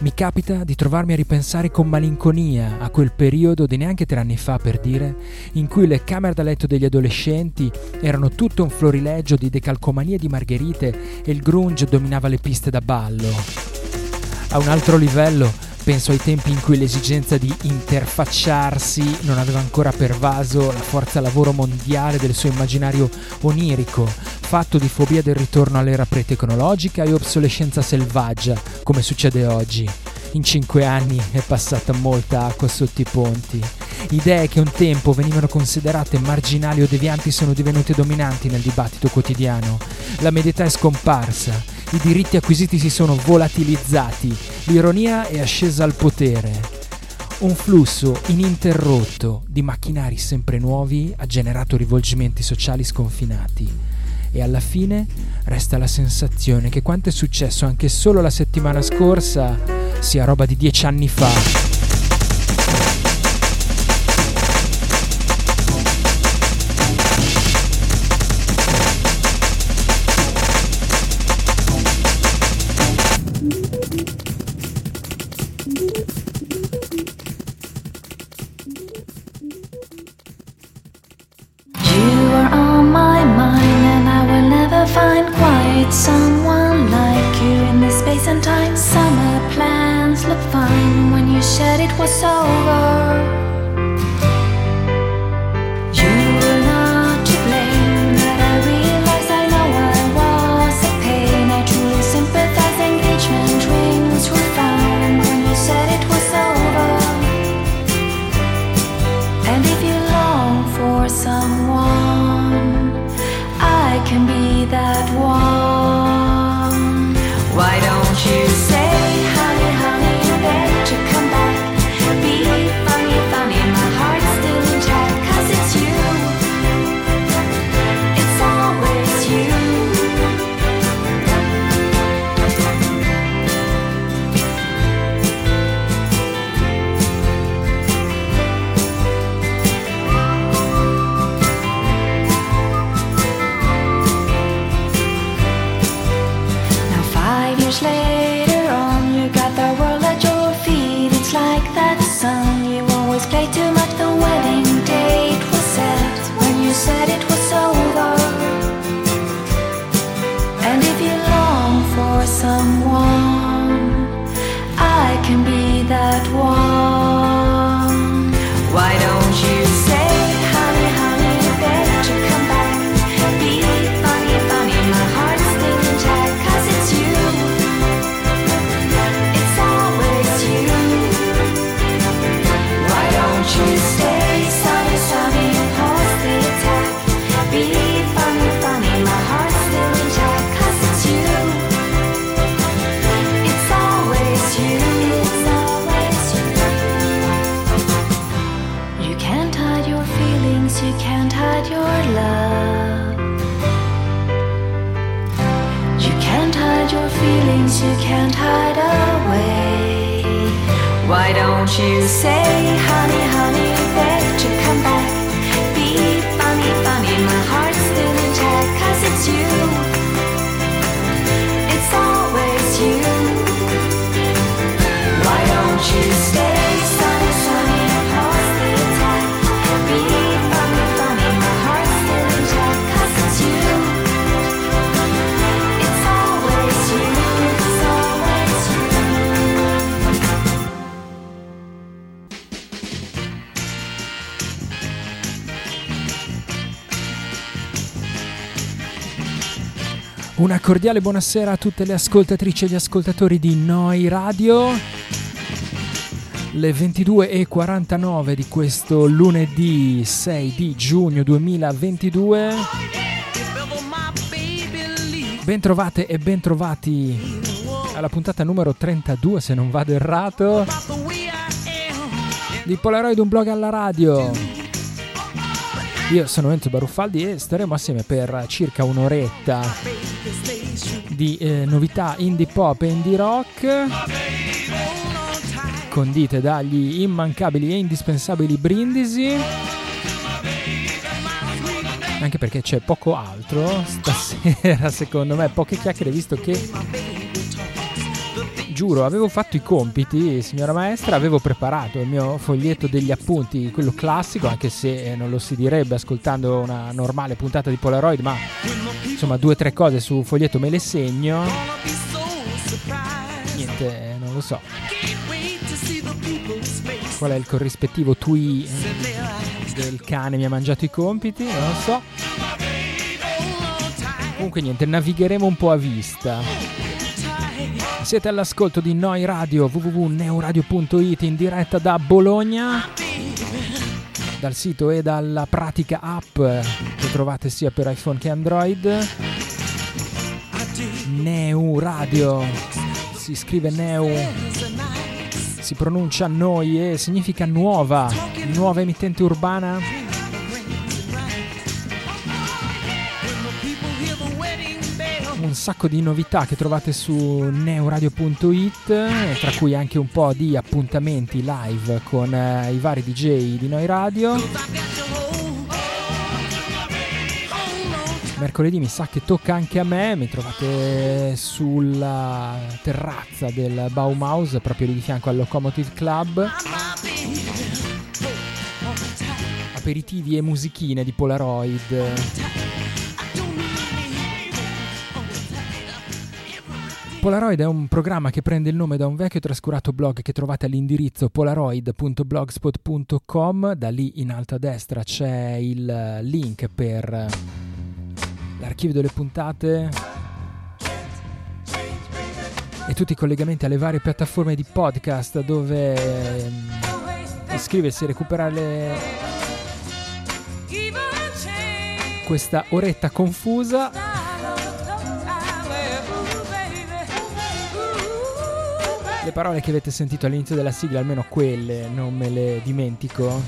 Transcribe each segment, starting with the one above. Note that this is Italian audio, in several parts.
Mi capita di trovarmi a ripensare con malinconia a quel periodo di neanche tre anni fa, per dire, in cui le camere da letto degli adolescenti erano tutto un florilegio di decalcomanie di margherite e il grunge dominava le piste da ballo. A un altro livello, penso ai tempi in cui l'esigenza di interfacciarsi non aveva ancora pervaso la forza lavoro mondiale del suo immaginario onirico, fatto di fobia del ritorno all'era pre-tecnologica e obsolescenza selvaggia, come succede oggi. In cinque anni è passata molta acqua sotto i ponti. Idee che un tempo venivano considerate marginali o devianti sono divenute dominanti nel dibattito quotidiano. La medietà è scomparsa, i diritti acquisiti si sono volatilizzati, l'ironia è ascesa al potere. Un flusso ininterrotto di macchinari sempre nuovi ha generato rivolgimenti sociali sconfinati e alla fine resta la sensazione che quanto è successo anche solo la settimana scorsa sia roba di dieci anni fa. over. Won't you say, honey, honey, that you come back? Una cordiale buonasera a tutte le ascoltatrici e gli ascoltatori di Noi Radio. Le 22.49 di questo lunedì 6 di giugno 2022. Bentrovate e bentrovati alla puntata numero 32 se non vado errato di Polaroid, un blog alla radio. Io sono Enzo Baruffaldi e staremo assieme per circa un'oretta di eh, novità indie pop e indie rock condite dagli immancabili e indispensabili brindisi. Anche perché c'è poco altro stasera secondo me. Poche chiacchiere visto che giuro, avevo fatto i compiti, signora maestra, avevo preparato il mio foglietto degli appunti, quello classico, anche se non lo si direbbe ascoltando una normale puntata di Polaroid, ma insomma due o tre cose su foglietto me le segno. Niente, non lo so. Qual è il corrispettivo tui del cane mi ha mangiato i compiti? Non lo so. Comunque niente, navigheremo un po' a vista. Siete all'ascolto di Noi Radio www.neuradio.it in diretta da Bologna. Dal sito e dalla pratica app che trovate sia per iPhone che Android. Neu Radio. Si scrive Neu. Si pronuncia noi e significa nuova, nuova emittente urbana un sacco di novità che trovate su neuradio.it, tra cui anche un po' di appuntamenti live con eh, i vari DJ di Noi Radio. Mercoledì mi sa che tocca anche a me, mi trovate sulla terrazza del Baumhaus, proprio lì di fianco al Locomotive Club. Aperitivi e musichine di Polaroid. Polaroid è un programma che prende il nome da un vecchio trascurato blog che trovate all'indirizzo polaroid.blogspot.com. Da lì in alto a destra c'è il link per l'archivio delle puntate e tutti i collegamenti alle varie piattaforme di podcast dove ehm, iscriversi e recuperare questa oretta confusa Le parole che avete sentito all'inizio della sigla, almeno quelle, non me le dimentico.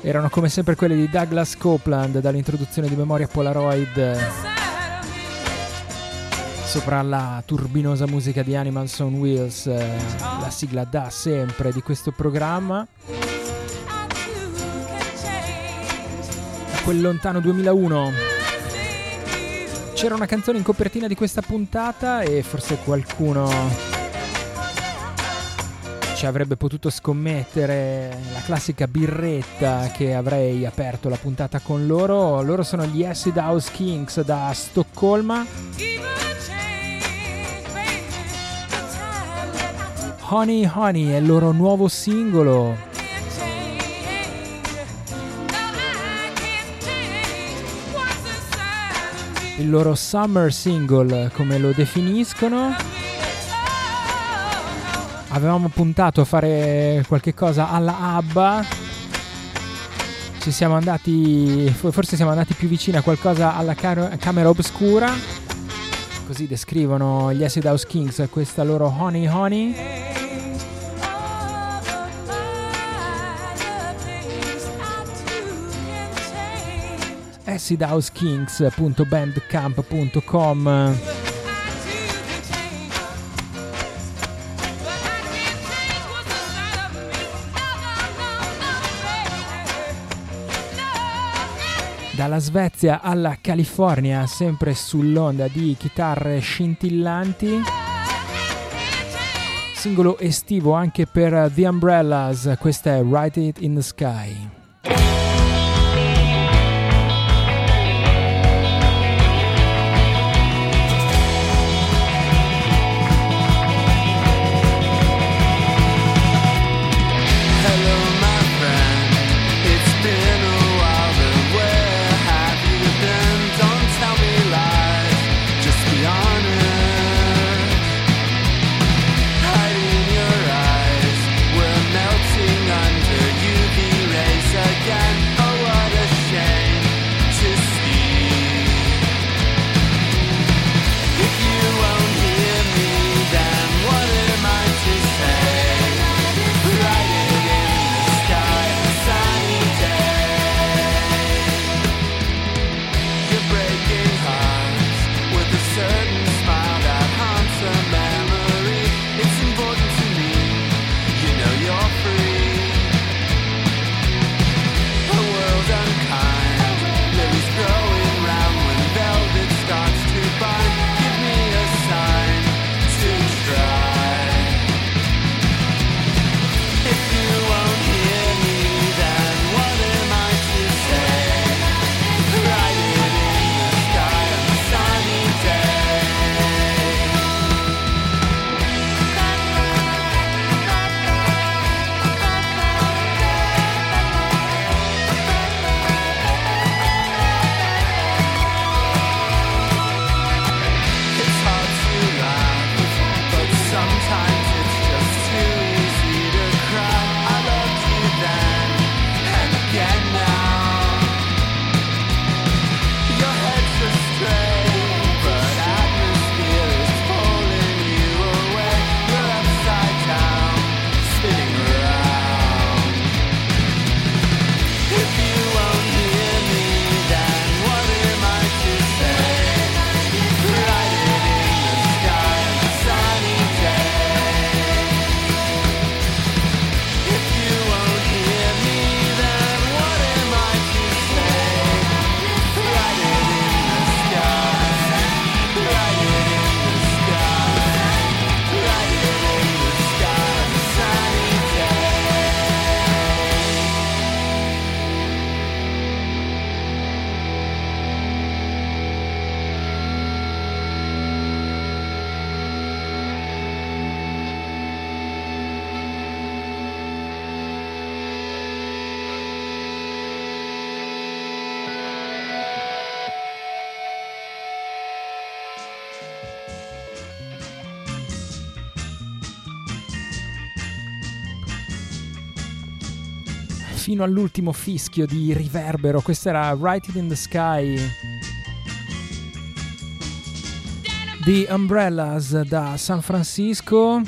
Erano come sempre quelle di Douglas Copeland dall'introduzione di Memoria Polaroid. Sopra la turbinosa musica di Animals on Wheels, la sigla da sempre di questo programma. Quel lontano 2001 c'era una canzone in copertina di questa puntata e forse qualcuno ci avrebbe potuto scommettere la classica birretta che avrei aperto la puntata con loro. Loro sono gli Acid House Kings da Stoccolma. Honey Honey è il loro nuovo singolo il loro summer single come lo definiscono. Avevamo puntato a fare qualche cosa alla ABBA. Ci siamo andati, forse siamo andati più vicini a qualcosa alla car- camera obscura. Così descrivono gli Acid House Kings questa loro Honey Honey. acidhousekings.bandcamp.com Dalla Svezia alla California, sempre sull'onda di chitarre scintillanti. Singolo estivo anche per The Umbrellas, questa è Write It in the Sky. Fino all'ultimo fischio di riverbero. Questa era Write It in the Sky. The Umbrellas da San Francisco.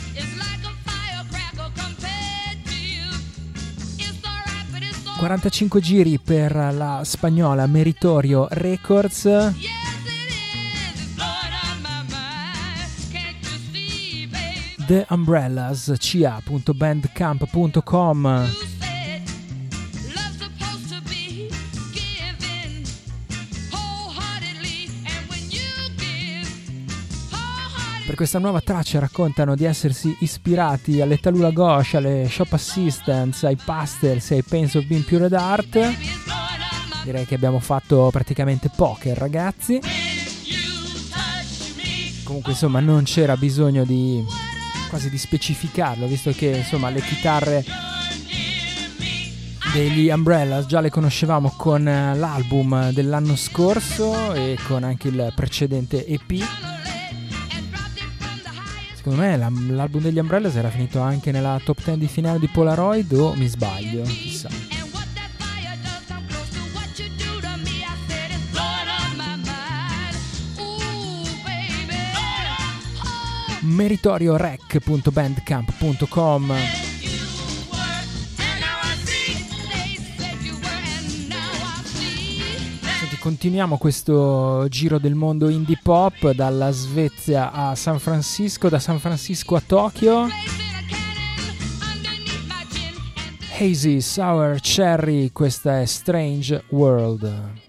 45 giri per la spagnola Meritorio Records. The questa nuova traccia raccontano di essersi ispirati alle Talula Gauche, alle Shop Assistants, ai Pastels e ai Pains of Being Pure Art. Direi che abbiamo fatto praticamente poker, ragazzi. Comunque, insomma, non c'era bisogno di quasi di specificarlo, visto che insomma le chitarre degli Umbrellas già le conoscevamo con eh, l'album dell'anno scorso e con anche il precedente EP. Secondo me l'album degli Umbrellas era finito anche nella top 10 di finale di Polaroid o mi sbaglio, chissà. meritoriorec.bandcamp.com continuiamo questo giro del mondo indie pop dalla Svezia a San Francisco, da San Francisco a Tokyo. Hazy Sour Cherry, questa è Strange World.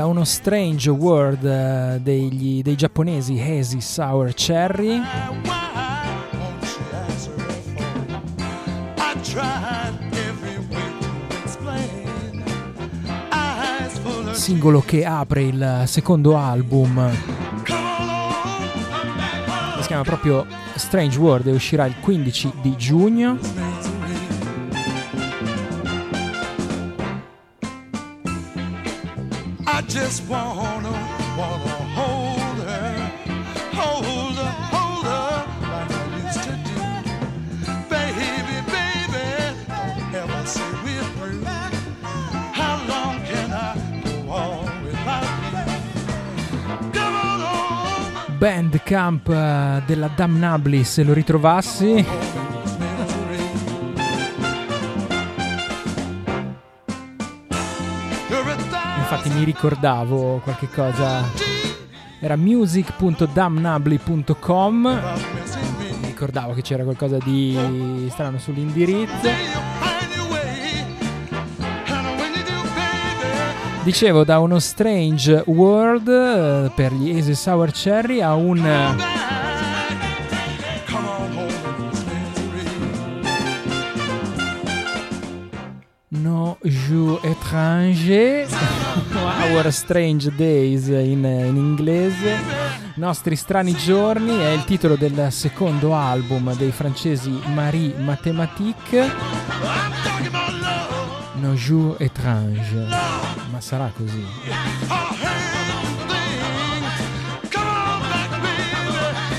Da uno Strange World eh, degli- dei giapponesi Hazy Sour Cherry. Singolo che apre il secondo album. Si chiama proprio Strange World e uscirà il 15 di giugno just wanna, wanna hold her, hold her, hold her like I used to do. Baby, baby, don't ever say we're through. How long can I go on without you? Come on home, Bandcamp eh, della Damnably se lo ritrovassi mi ricordavo qualche cosa era music.damnably.com mi ricordavo che c'era qualcosa di strano sull'indirizzo. Dicevo, da uno Strange World eh, per gli Easy Sour Cherry a un Jeux Étranger, Our Strange Days in, in inglese, Nostri strani giorni è il titolo del secondo album dei francesi Marie Mathématique, I'm talking about love, No Jeux Étranger, ma sarà così.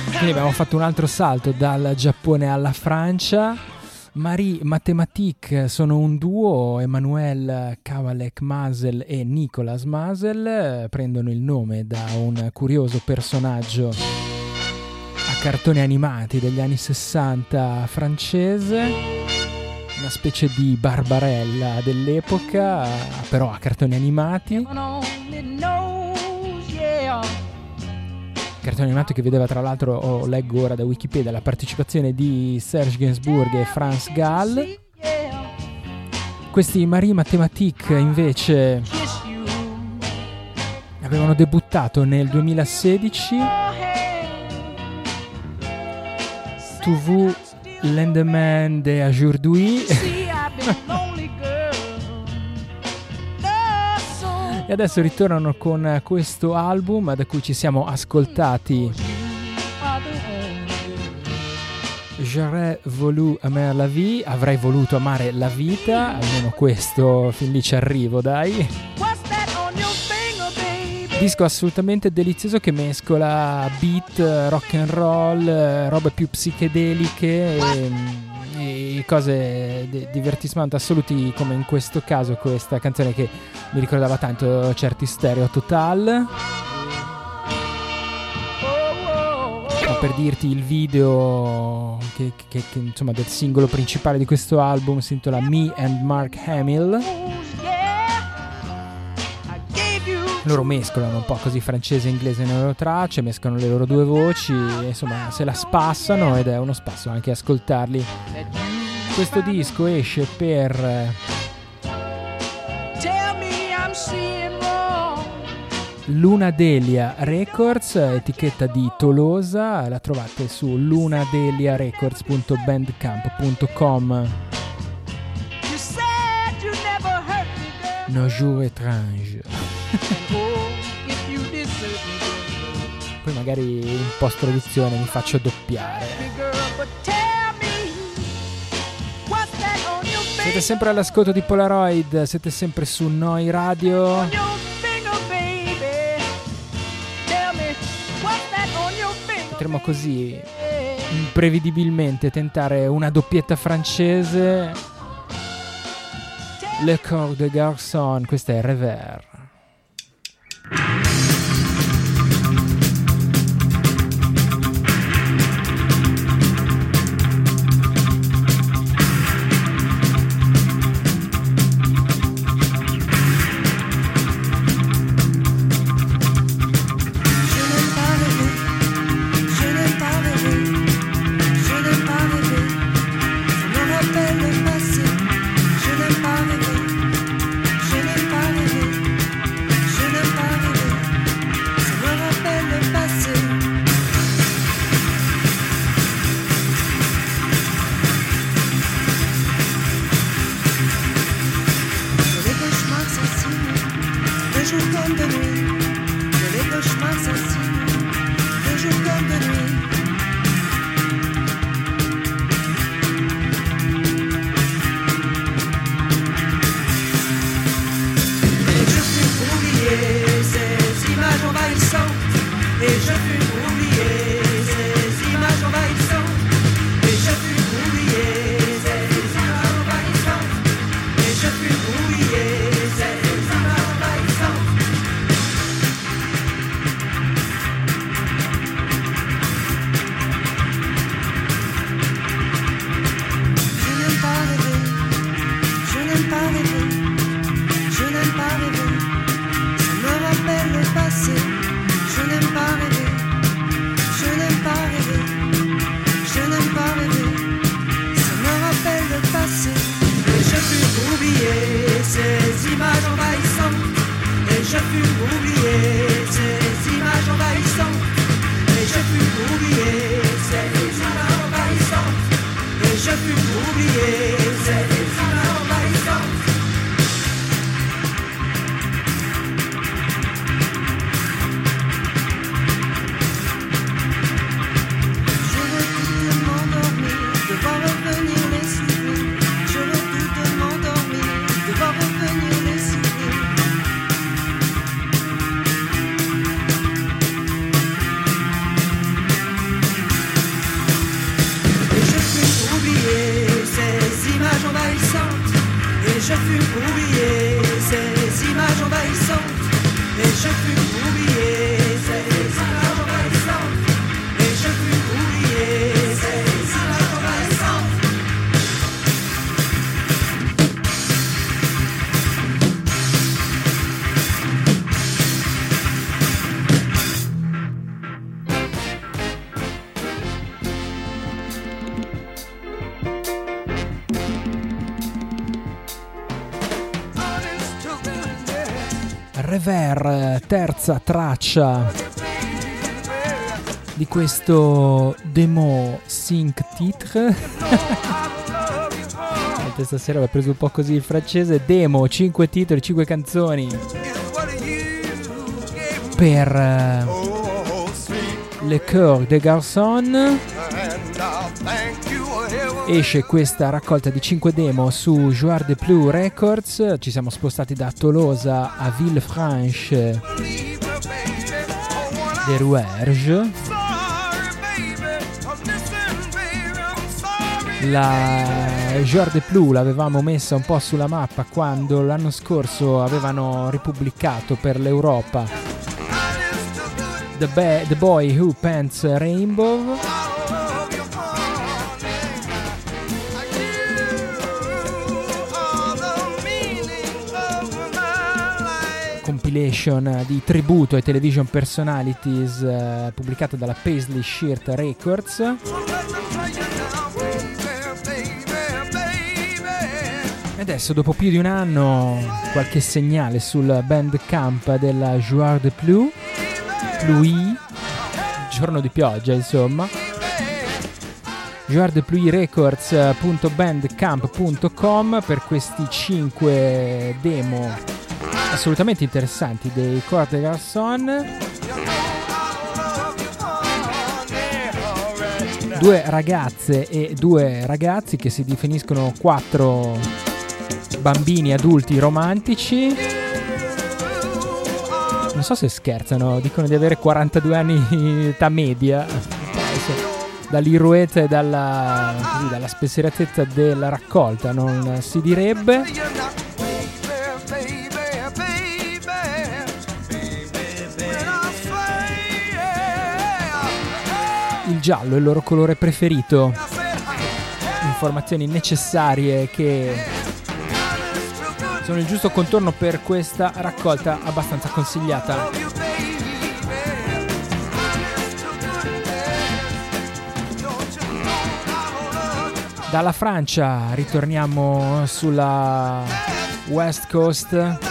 Quindi abbiamo fatto un altro salto dal Giappone alla Francia. Marie Mathématique sono un duo, Emmanuel Kavalek Masel e Nicolas Masel eh, prendono il nome da un curioso personaggio a cartoni animati degli anni 60 francese, una specie di Barbarella dell'epoca, però a cartoni animati. Cartone animato che vedeva tra l'altro, o leggo ora da Wikipedia, la partecipazione di Serge Gainsbourg e France Gall. Questi Marie Mathématique invece avevano debuttato nel 2016 Tu vous l'endemain de aujourd'hui e adesso ritornano con questo album da cui ci siamo ascoltati J'aurais voulu amare la vie, avrei voluto amare la vita, almeno questo fin lì ci arrivo, dai. Disco assolutamente delizioso che mescola beat, rock and roll, robe più psichedeliche e, cose di divertimento assoluti come in questo caso questa canzone che mi ricordava tanto certi stereo total. Ma per dirti il video che, che- che, insomma, del singolo principale di questo album si intitola Me and Mark Hamill. Loro mescolano un po' così francese e inglese nelle loro tracce, mescolano le loro due voci, insomma se la spassano ed è uno spasso anche ascoltarli. Questo disco esce per. Luna Delia Records, etichetta di Tolosa, la trovate su lunadeliarecords.bandcamp.com. No jour étrange. Oh, Poi magari in post produzione mi faccio doppiare. Siete sempre all'ascolto di Polaroid, siete sempre su Noi Radio. Potremmo così imprevedibilmente tentare una doppietta francese. Le Corps de Garçon, questa è Rever. Rever, terza traccia di questo demo sync titre. Stasera ho preso un po' così il francese. Demo, 5 titoli, 5 canzoni per eh, Le Coeur des Garçons. Esce questa raccolta di 5 demo su Joueur de Plus Records. Ci siamo spostati da Tolosa a Villefranche de Rouergue. La Joueur de Plus l'avevamo messa un po' sulla mappa quando l'anno scorso avevano ripubblicato per l'Europa The, Ba- The Boy Who Pants Rainbow. Compilation di tributo ai television personalities eh, pubblicata dalla Paisley Shirt Records. E adesso, dopo più di un anno, qualche segnale sul bandcamp della Joueur de Plus, Pluie, giorno di pioggia insomma. joueurdepluirecords.bandcamp.com per questi 5 demo assolutamente interessanti dei Corte Garçon. Due ragazze e due ragazzi che si definiscono quattro bambini adulti romantici. Non so se scherzano, dicono di avere 42 anni di età media. Dall'irruete e dalla, così, dalla spensieratezza della raccolta non si direbbe. Il giallo è il loro colore preferito. Informazioni necessarie che sono il giusto contorno per questa raccolta abbastanza consigliata. Dalla Francia ritorniamo sulla West Coast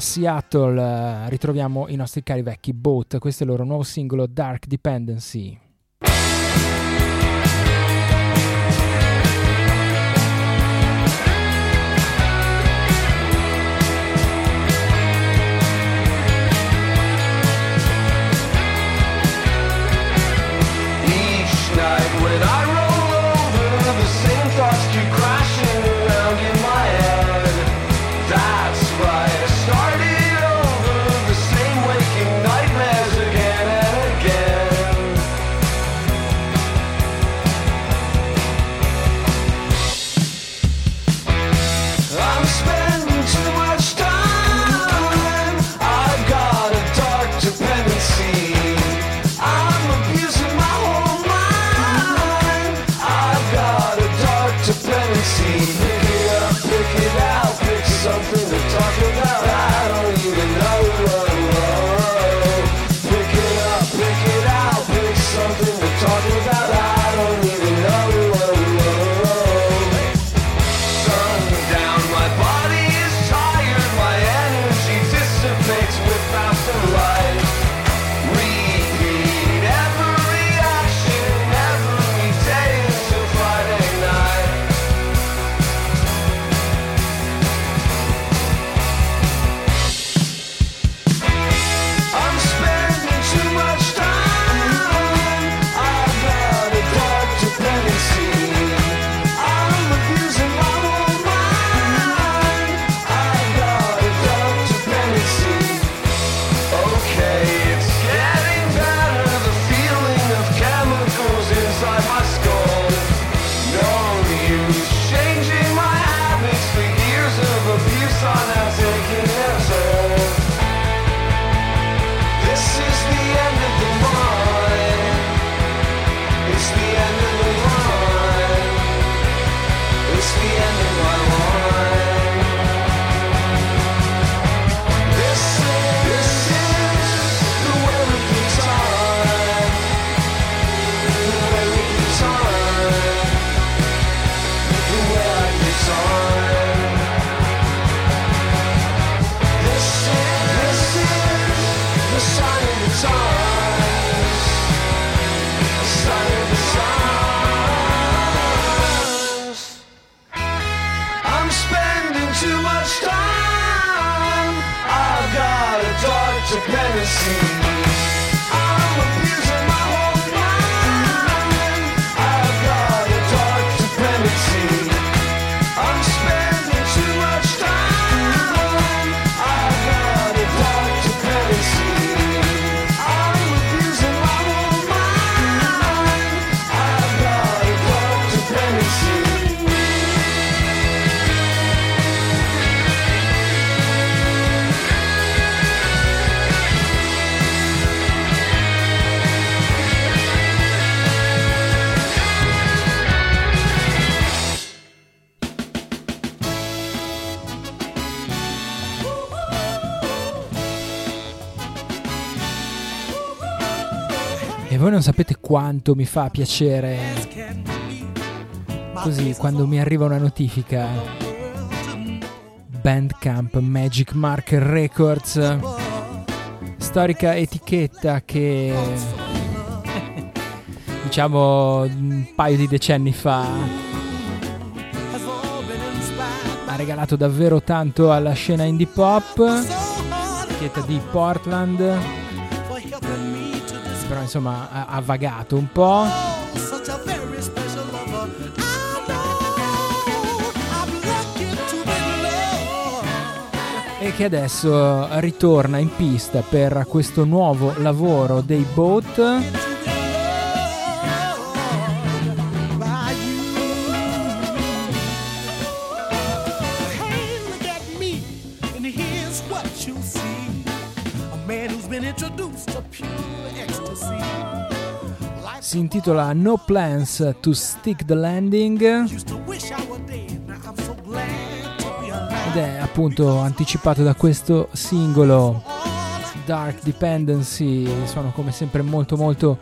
Seattle eh, ritroviamo i nostri cari vecchi Boat, questo è il loro nuovo singolo Dark Dependency. Quanto mi fa piacere. Così quando mi arriva una notifica. Bandcamp Magic Mark Records, storica etichetta che diciamo un paio di decenni fa ha regalato davvero tanto alla scena indie pop, etichetta di Portland, però insomma ha, ha vagato un po'. A loved. e che adesso ritorna in pista per questo nuovo lavoro dei Boat. by you. Hey, Si intitola No Plans to Stick the Landing. Ed è appunto anticipato da questo singolo Dark Dependency, suono come sempre molto molto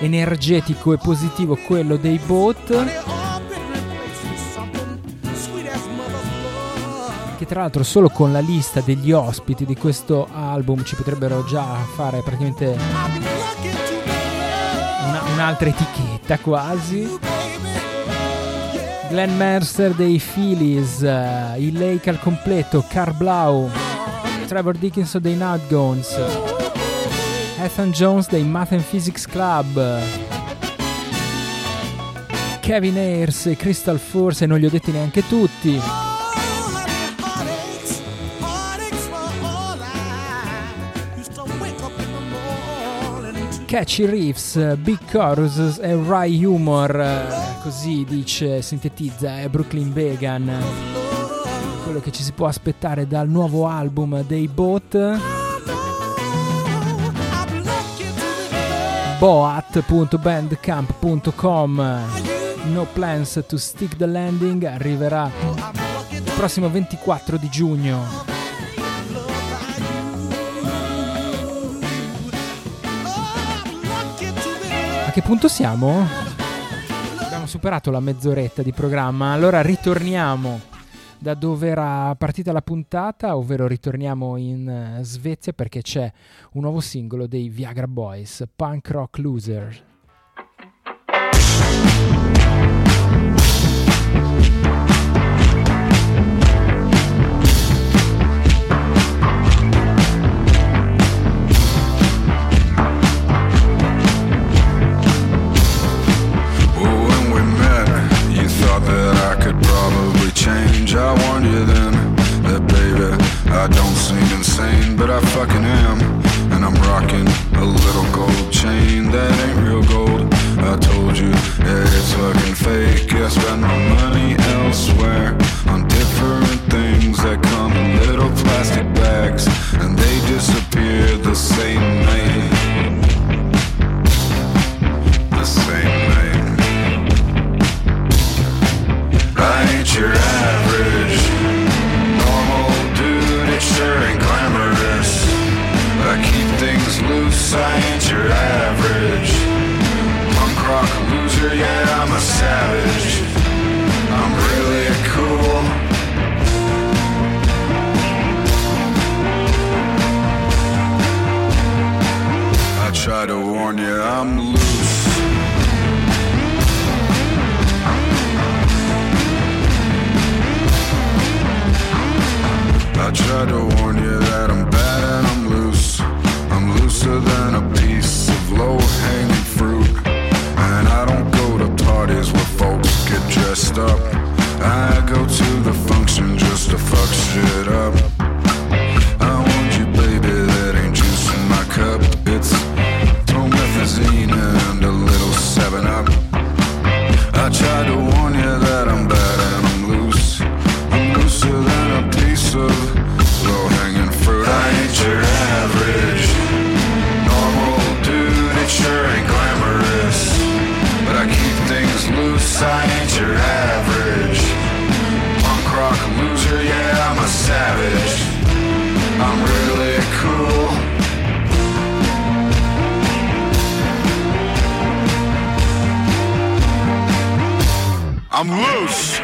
energetico e positivo quello dei che tra l'altro solo con la lista degli ospiti di questo album ci potrebbero già fare praticamente un'altra etichetta quasi. Glenn Mercer dei Phillies, eh, il Lake al completo, Carl Blau, Trevor Dickinson dei Nutgones, Ethan Jones dei Math and Physics Club, Kevin Ayers e Crystal Force, non li ho detti neanche tutti. Catchy Riffs, Big Chorus e Rye Humor, così dice, sintetizza, è Brooklyn Vegan. Quello che ci si può aspettare dal nuovo album dei Boat. Boat.bandcamp.com No plans to stick the landing arriverà il prossimo 24 di giugno. Che punto siamo? Abbiamo superato la mezz'oretta di programma, allora ritorniamo da dove era partita la puntata, ovvero ritorniamo in eh, Svezia perché c'è un nuovo singolo dei Viagra Boys, Punk Rock Loser. I warned you then that, baby, I don't seem insane, but I fucking am. And I'm rocking a little gold chain that ain't real gold. I told you that it's fucking fake. I spend my money elsewhere on different things that come in little plastic bags, and they disappear the same night. The same night. I ain't your average I ain't your average punk rock loser. Yeah, I'm a savage. I'm really cool. I try to warn you, I'm loose. I try to warn you that I'm I'm than a piece of low hanging fruit. And I don't go to parties where folks get dressed up. I go to the average punk rock loser. Yeah, I'm a savage. I'm really cool. I'm loose.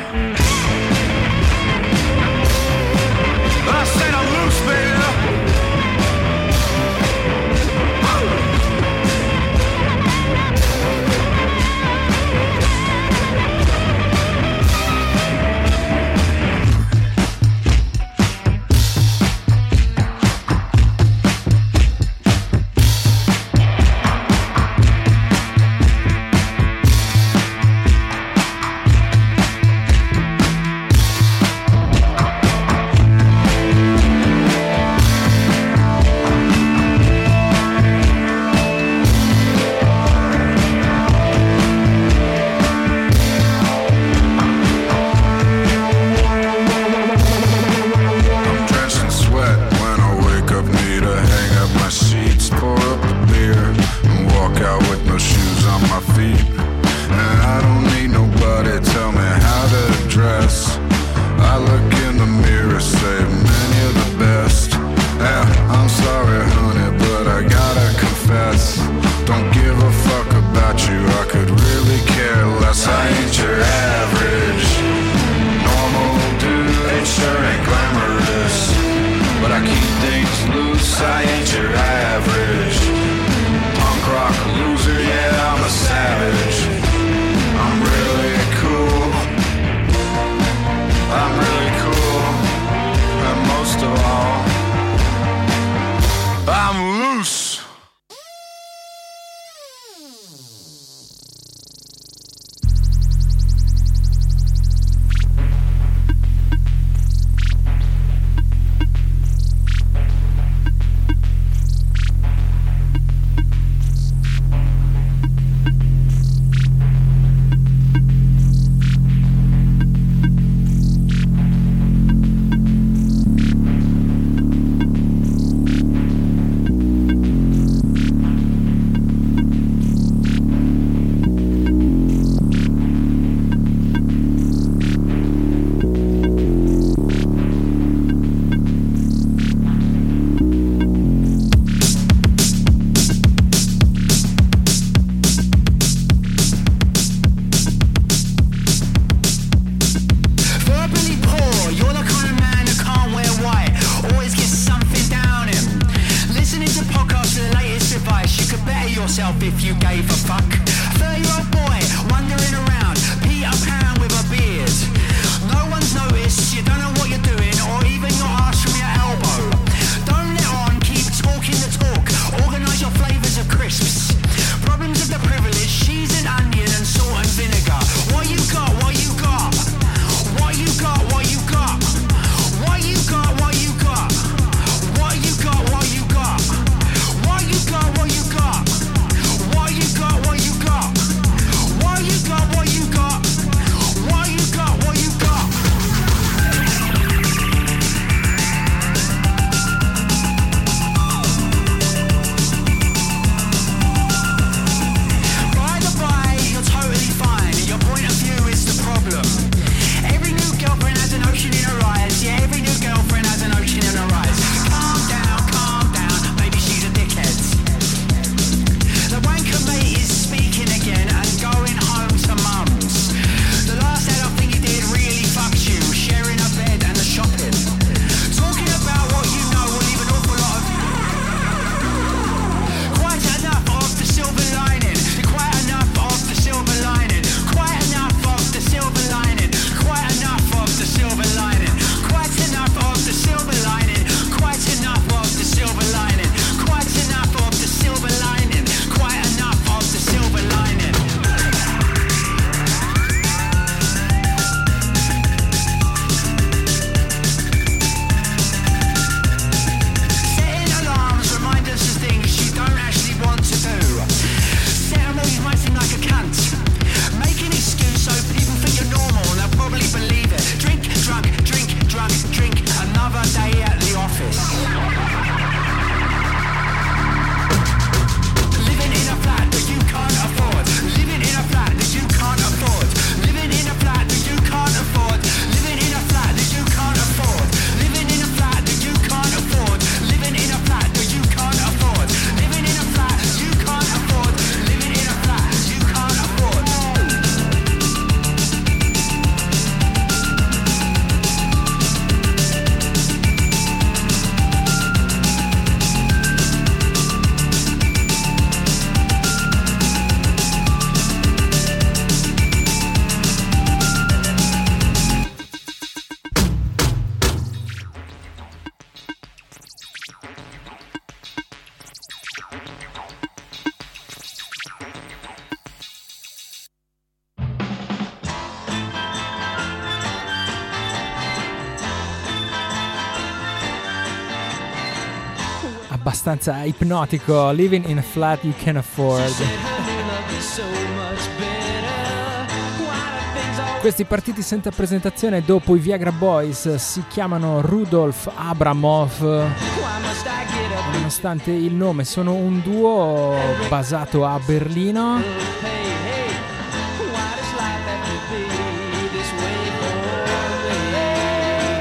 Abbastanza ipnotico. Living in a flat you can afford. Questi partiti senza presentazione dopo i Viagra Boys si chiamano Rudolf Abramov. Nonostante il nome, sono un duo basato a Berlino.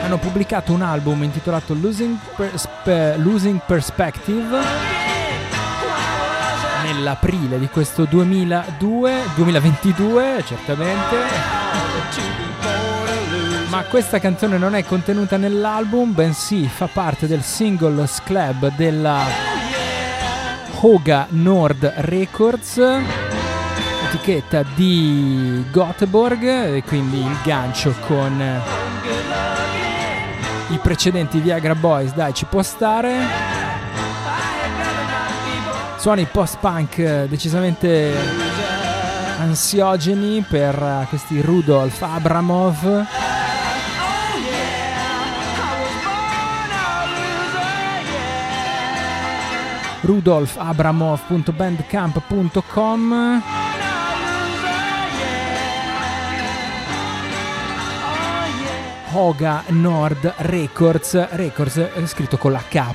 Hanno pubblicato un album intitolato Losing, Perspe- Losing Perspective nell'aprile di questo 2002, 2022 certamente. Ma questa canzone non è contenuta nell'album, bensì fa parte del singles club della Hoga Nord Records, etichetta di Göteborg, e quindi il gancio con i precedenti Viagra Boys, dai, ci può stare. Suoni post-punk eh, decisamente ansiogeni per eh, questi Rudolf Abramov. rudolfabramov.bandcamp.com Hoga Nord Records Records è scritto con la K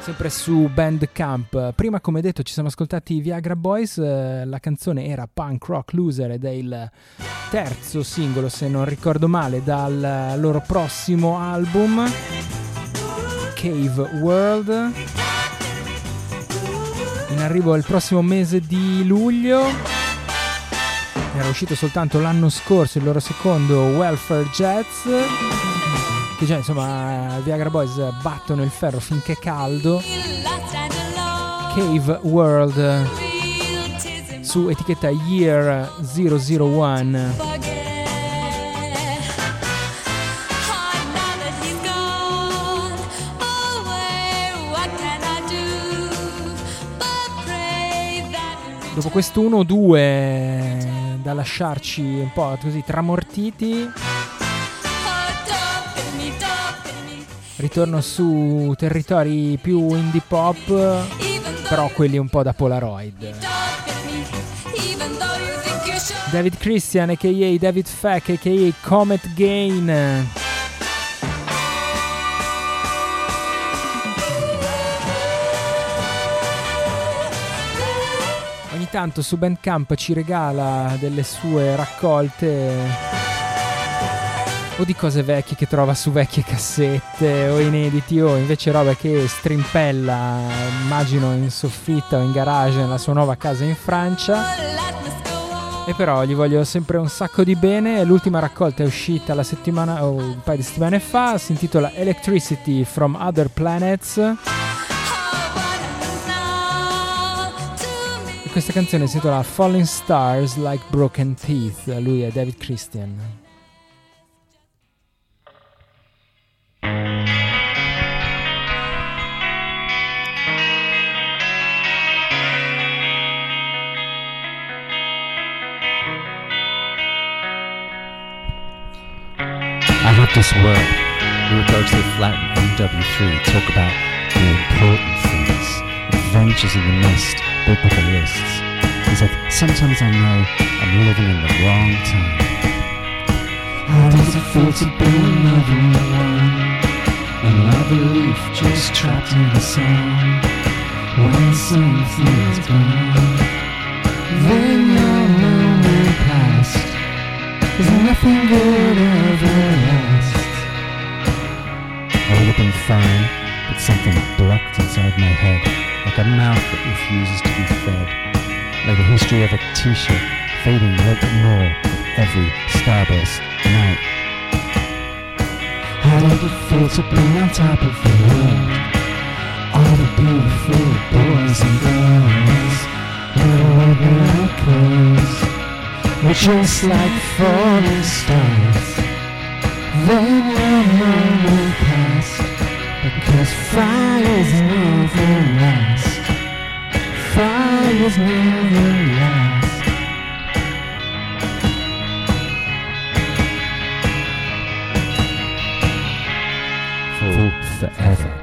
sempre su Bandcamp. Prima, come detto, ci siamo ascoltati i Viagra Boys. eh, la canzone era Punk Rock Loser ed è il terzo singolo, se non ricordo male, dal loro prossimo album Cave World. In arrivo il prossimo mese di luglio. Era uscito soltanto l'anno scorso il loro secondo Welfare Jazz che già insomma Viagra Boys battono il ferro finché è caldo. Cave World su etichetta Year 001 dopo questo 1-2 da lasciarci un po' così tramortiti. Ritorno su territori più indie pop però quelli un po' da Polaroid. David Christian aka David Feck aka Comet Gain tanto su Bandcamp ci regala delle sue raccolte o di cose vecchie che trova su vecchie cassette o inediti o invece roba che strimpella immagino in soffitta o in garage nella sua nuova casa in Francia. E però gli voglio sempre un sacco di bene. L'ultima raccolta è uscita la settimana o un paio di settimane fa si intitola Electricity from Other Planets questa canzone si intitola Falling Stars Like Broken Teeth lui è David Christian this. We would go to the flat in MW3, talk about the important things, adventures in the mist, biblical lists. He said, sometimes I know I'm living in the wrong time. How does it feel to be another one? Another leaf just trapped in the sun. When something is gone, then your moment passed. Cause nothing good ever lasts. I would have been fine, but something blocked inside my head, like a mouth that refuses to be fed. Like the history of a t-shirt fading bit more every starburst night. How did it feel to be on top of the world? All the beautiful boys and girls, little clothes. We're just like falling stars. Then your moment passed because fires never last. Fires never last. For forever,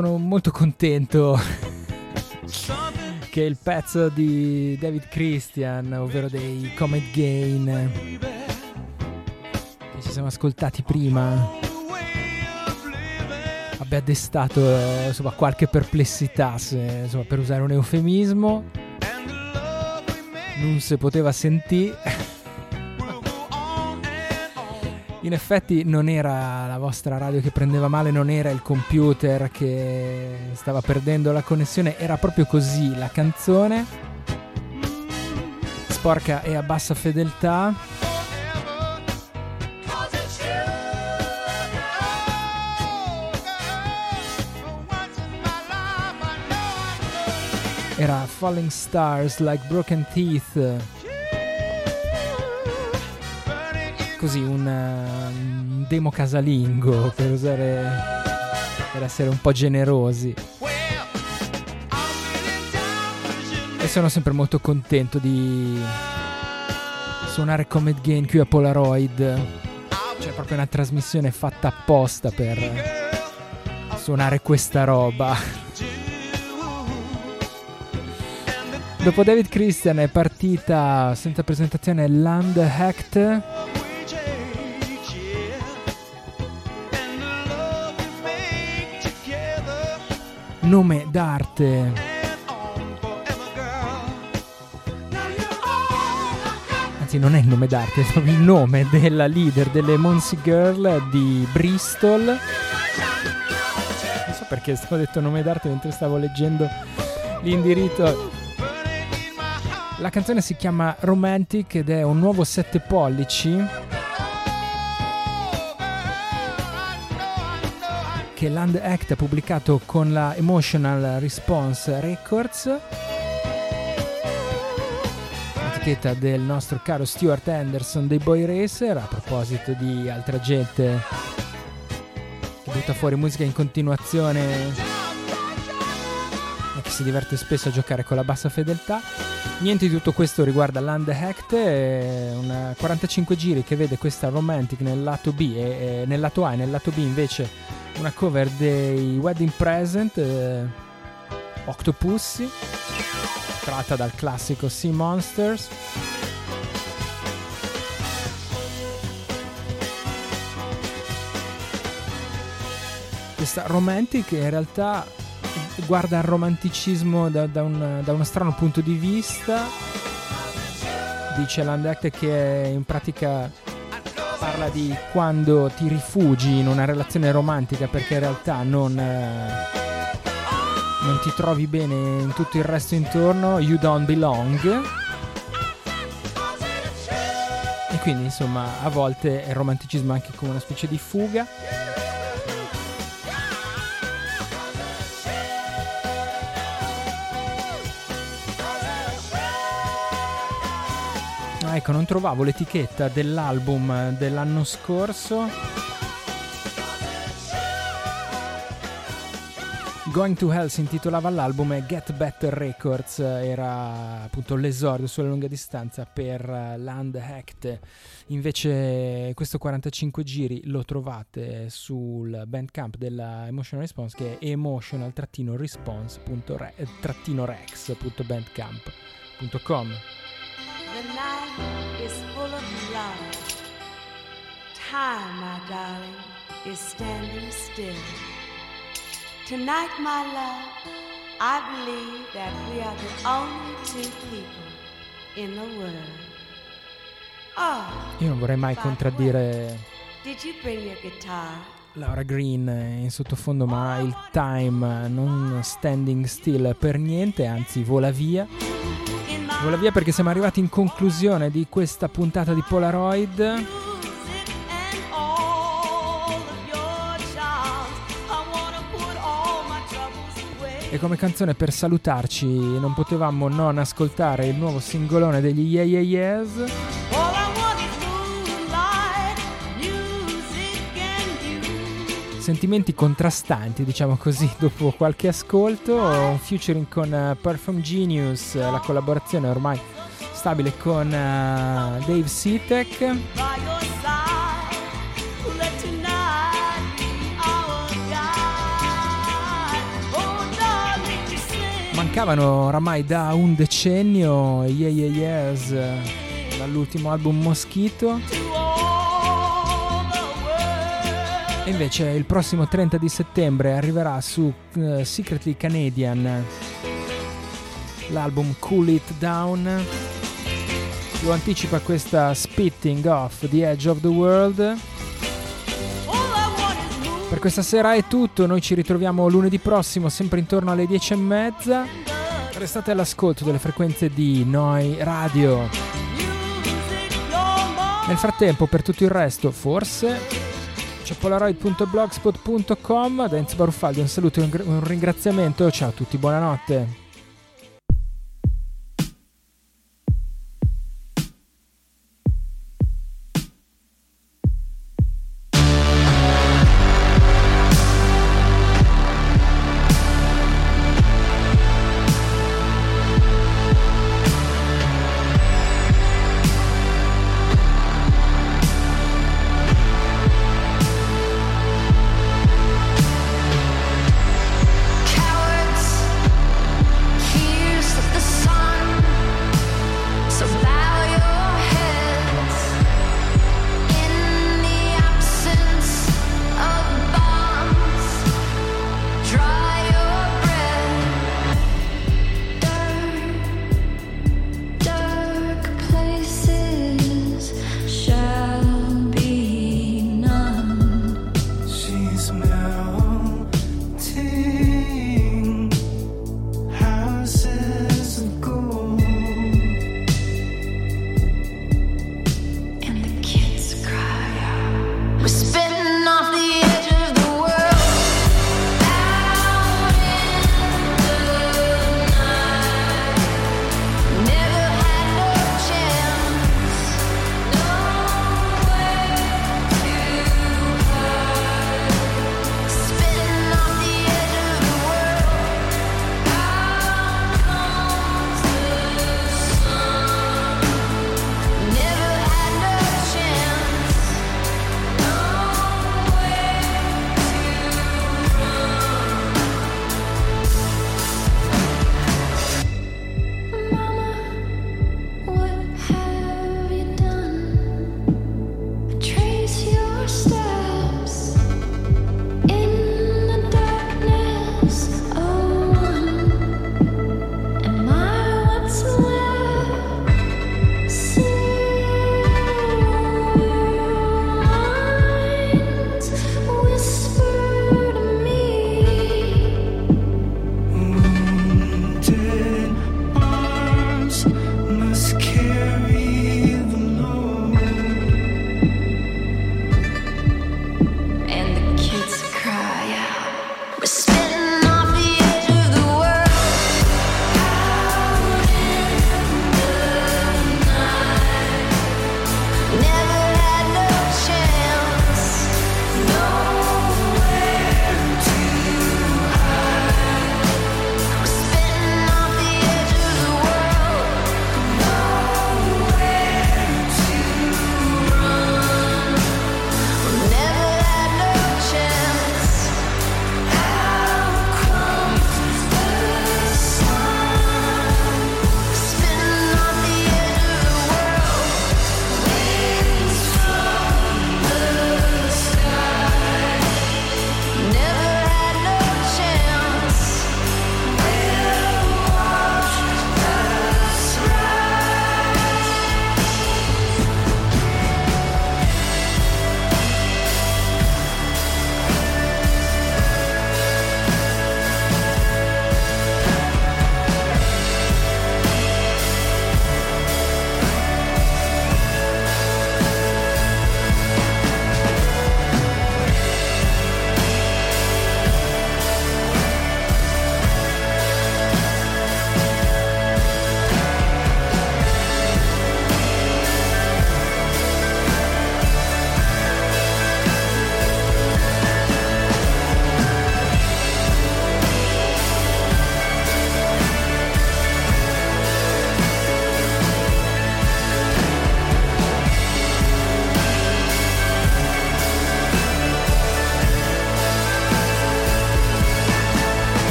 sono molto contento che il pezzo di David Christian, ovvero dei Comet Gain, che ci siamo ascoltati prima, abbia destato insomma, qualche perplessità, se, insomma, per usare un eufemismo. Non si poteva sentire. In effetti non era la vostra radio che prendeva male, non era il computer che stava perdendo la connessione, era proprio così la canzone. Sporca e a bassa fedeltà. Era Falling Stars Like Broken Teeth. Così un, uh, un demo casalingo per usare per essere un po' generosi. E sono sempre molto contento di suonare Comet Gain qui a Polaroid. C'è proprio una trasmissione fatta apposta per suonare questa roba. Dopo David Christian è partita senza presentazione Land Hacked. Nome d'arte. Anzi, non è il nome d'arte, è proprio il nome della leader delle Monsi Girl di Bristol. Non so perché stavo detto nome d'arte mentre stavo leggendo l'indirizzo la canzone si chiama Romantic ed è un nuovo 7 pollici che Land Act ha pubblicato con la Emotional Response Records, etichetta del nostro caro Stuart Anderson dei Boy Racer, a proposito di altra gente che butta fuori musica in continuazione e che si diverte spesso a giocare con la bassa fedeltà. Niente di tutto questo riguarda Land Hacked, un 45 giri che vede questa Romantic nel lato B e, e nel lato A e nel lato B invece una cover dei Wedding Present eh, Octopussy tratta dal classico Sea Monsters. Questa Romantic in realtà guarda al romanticismo da, da, un, da uno strano punto di vista. Dice Landeck che in pratica parla di quando ti rifugi in una relazione romantica perché in realtà non, eh, non ti trovi bene in tutto il resto intorno, you don't belong. E quindi insomma a volte il romanticismo è anche come una specie di fuga. Ecco, non trovavo l'etichetta dell'album dell'anno scorso. Going to Hell si intitolava l'album Get Better Records era appunto l'esordio sulla lunga distanza per Land Hacked. Invece questo 45 giri lo trovate sul bandcamp della Emotional Response che è emotional-response.rex.bandcamp.com The night is full of love. Time, my darling, is standing still. Tonight, my love, I believe that we are the only two people in the world. Oh, Io non vorrei mai contraddire did you bring your guitar? Laura Green in sottofondo, ma il time non standing still per niente, anzi vola via. Vola via perché siamo arrivati in conclusione di questa puntata di Polaroid. E come canzone per salutarci non potevamo non ascoltare il nuovo singolone degli Yeah Yeah Yeahs. Sentimenti contrastanti, diciamo così, dopo qualche ascolto. Un featuring con eh, Perfume Genius, eh, la collaborazione ormai stabile con eh, Dave Sitek. Mancavano oramai da un decennio Yeah Yeah Yeahs dall'ultimo album Mosquito. Invece il prossimo 30 di settembre arriverà su uh, Secretly Canadian l'album Cool It Down. Lo anticipa questa Spitting Off the Edge of the World. Per questa sera è tutto, noi ci ritroviamo lunedì prossimo sempre intorno alle 10 e mezza. Restate all'ascolto delle frequenze di Noi Radio. Nel frattempo, per tutto il resto, forse c'è polaroid.blogspot.com. Da Enzo Baruffaldi un saluto e un ringraziamento. Ciao a tutti, buonanotte.